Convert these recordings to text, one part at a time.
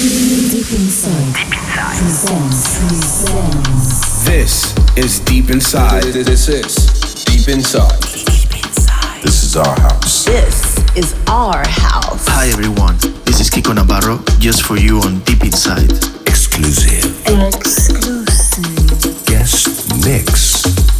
Deep Inside. Deep Inside. Presents. Presents. This is Deep Inside. This is Deep Inside. Deep Inside. This is our house. This is our house. Hi everyone, this is Kiko Navarro, just for you on Deep Inside. Exclusive. Exclusive. Guest mix.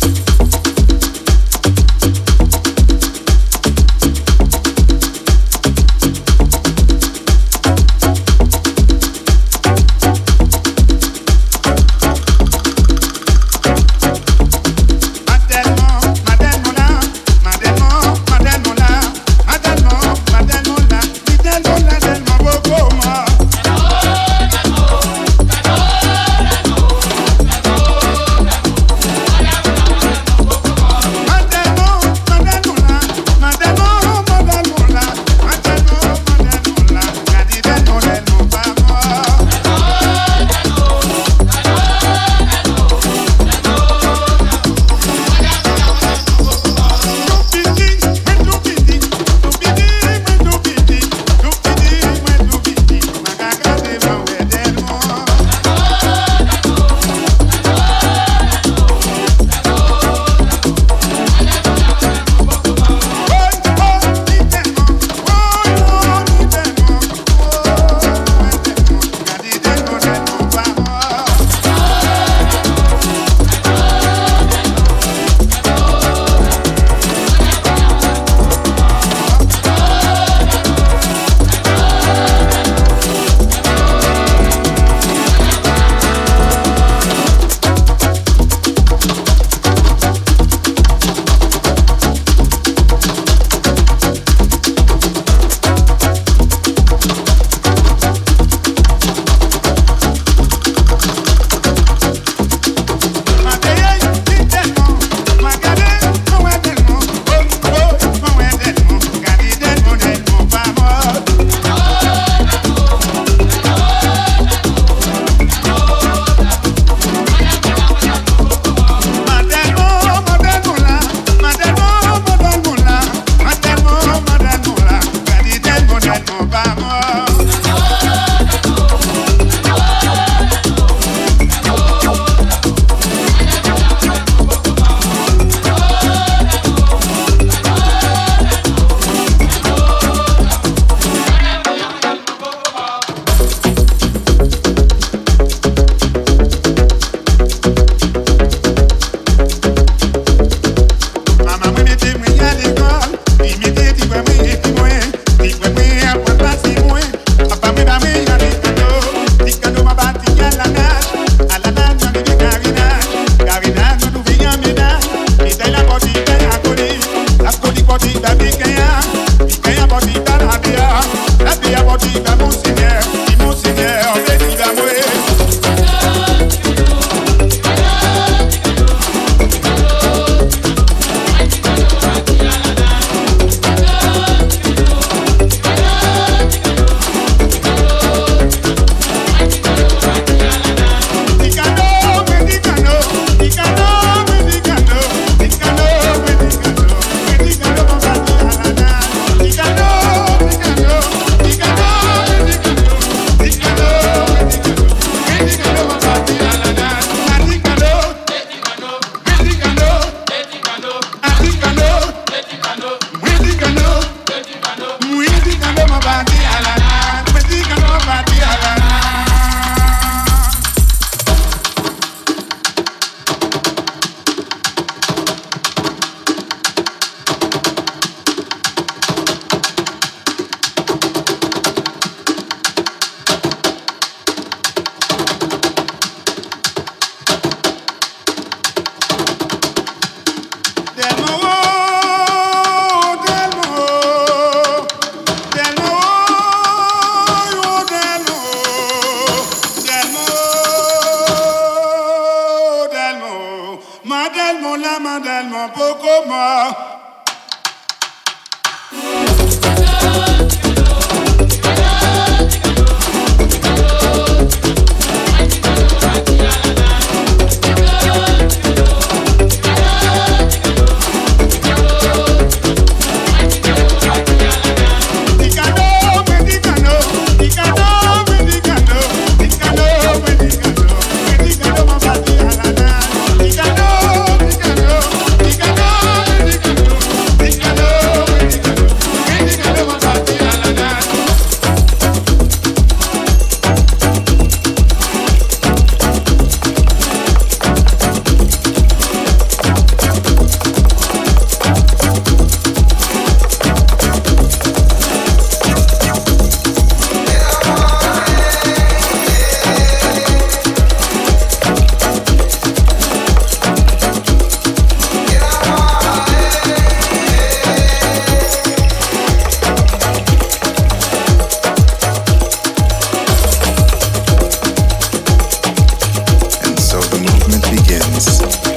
begins.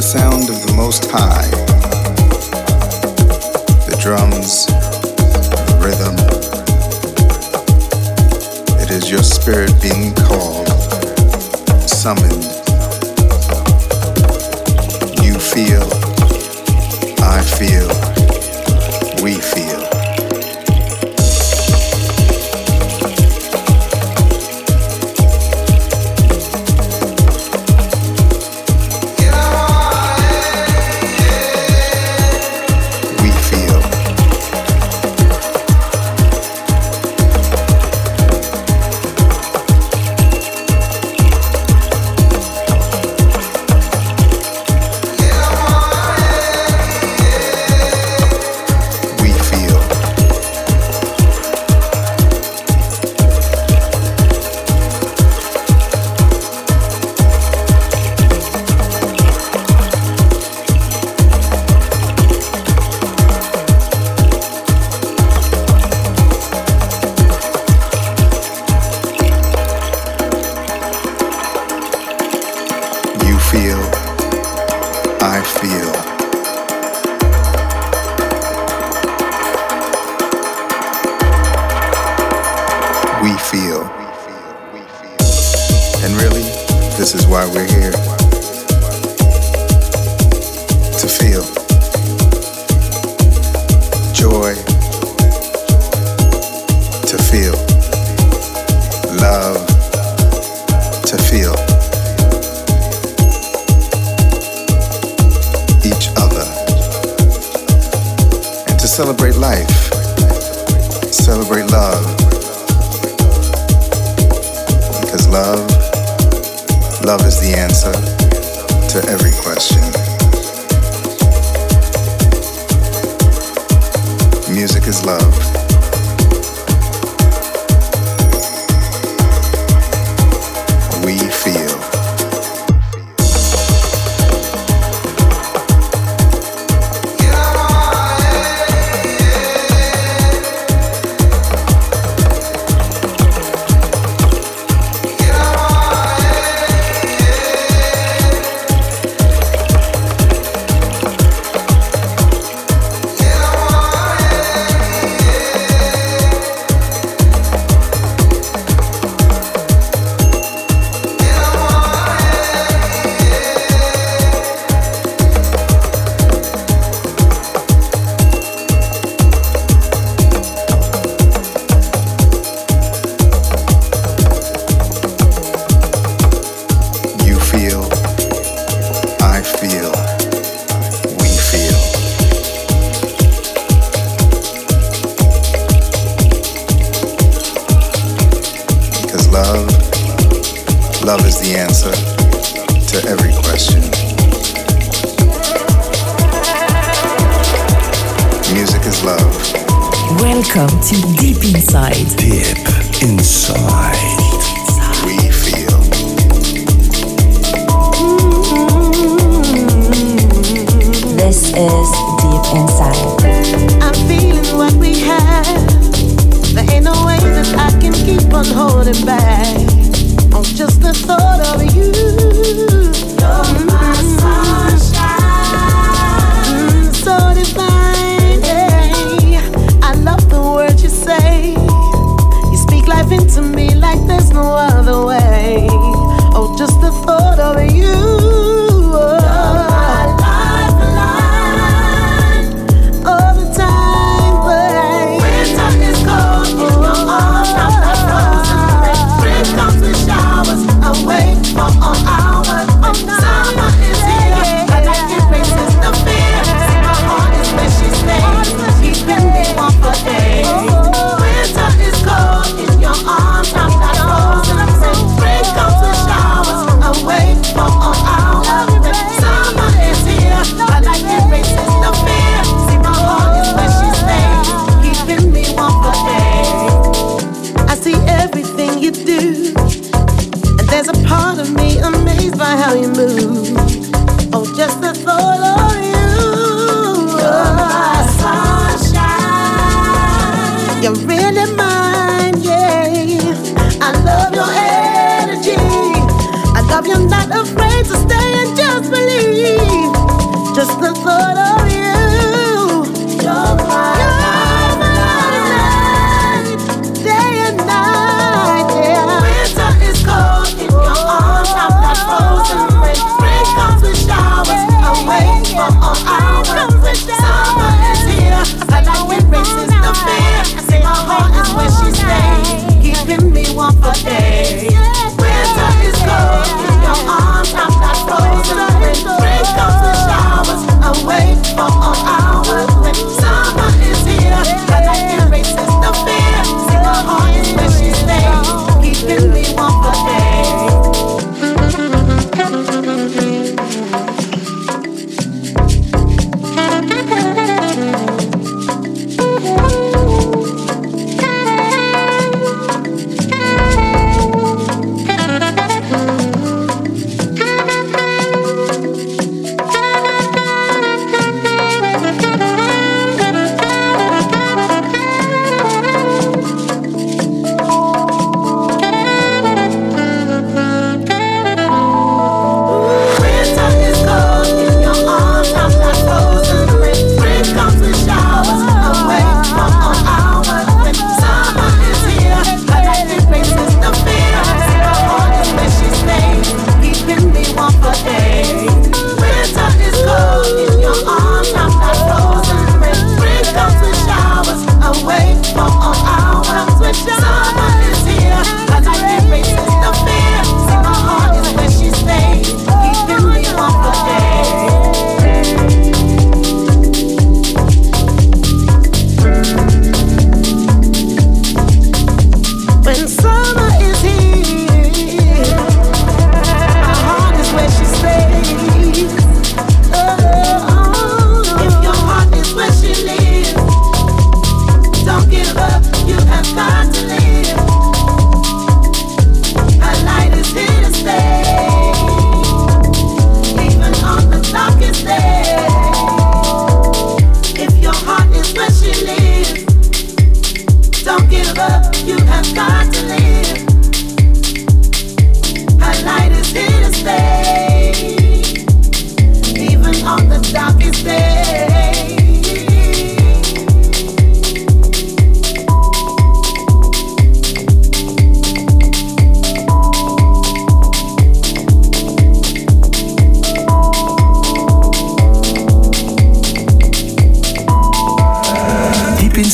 the sound of the Most High, the drums, the rhythm. It is your spirit being dancer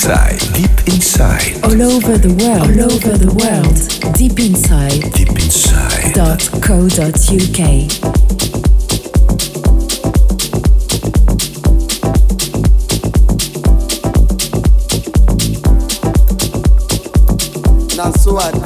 inside, deep inside. All over the world, all over the world. Deep inside. Deep inside. Dot co. Dot uk. so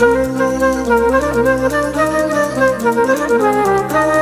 Thank you.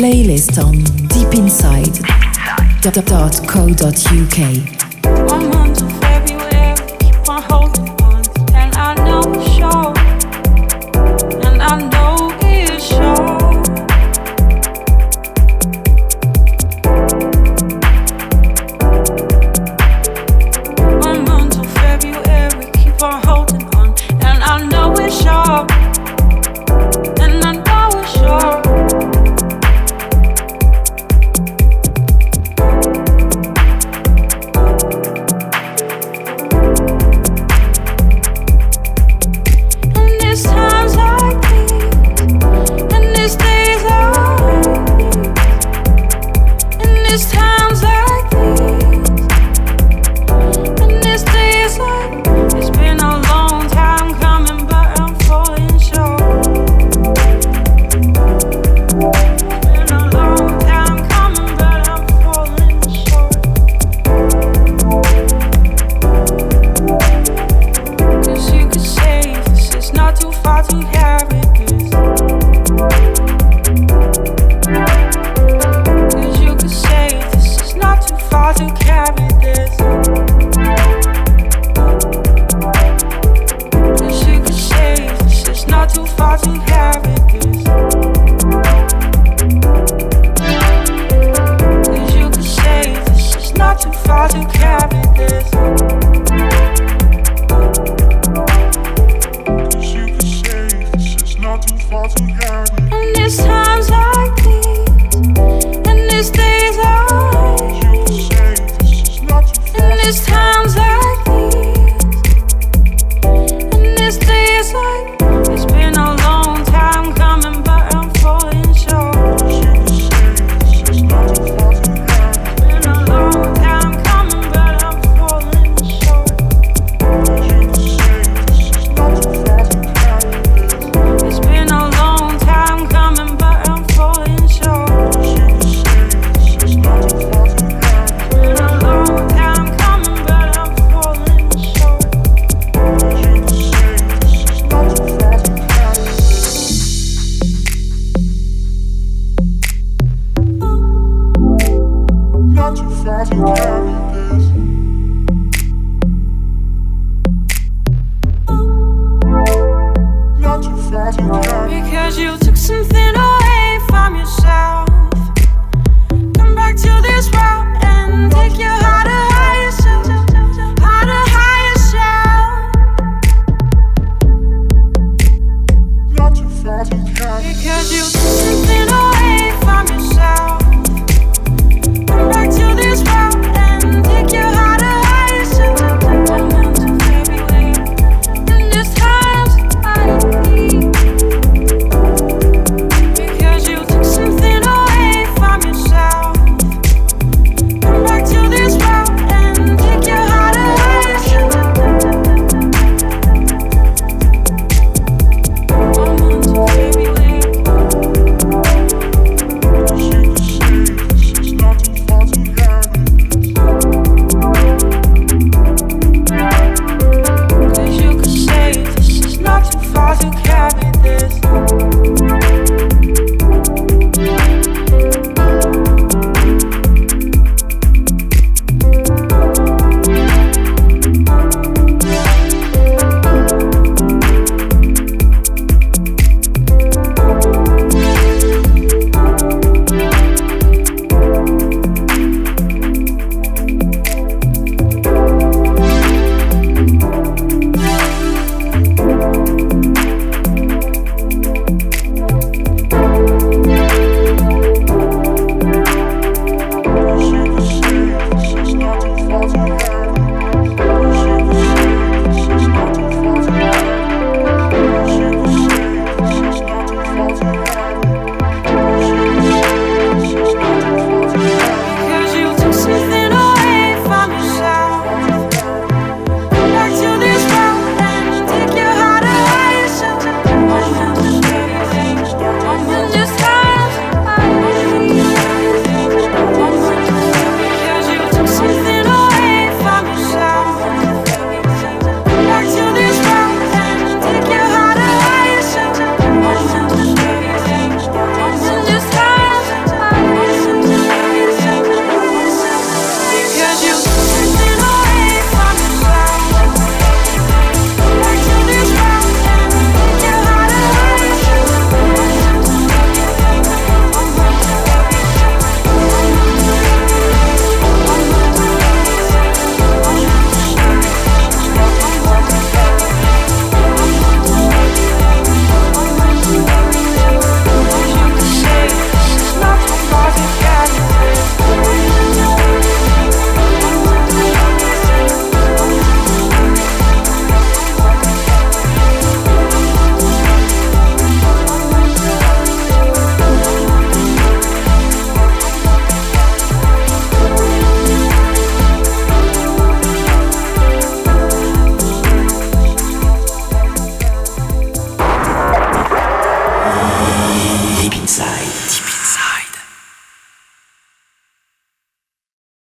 Playlist on deepinside.co.uk.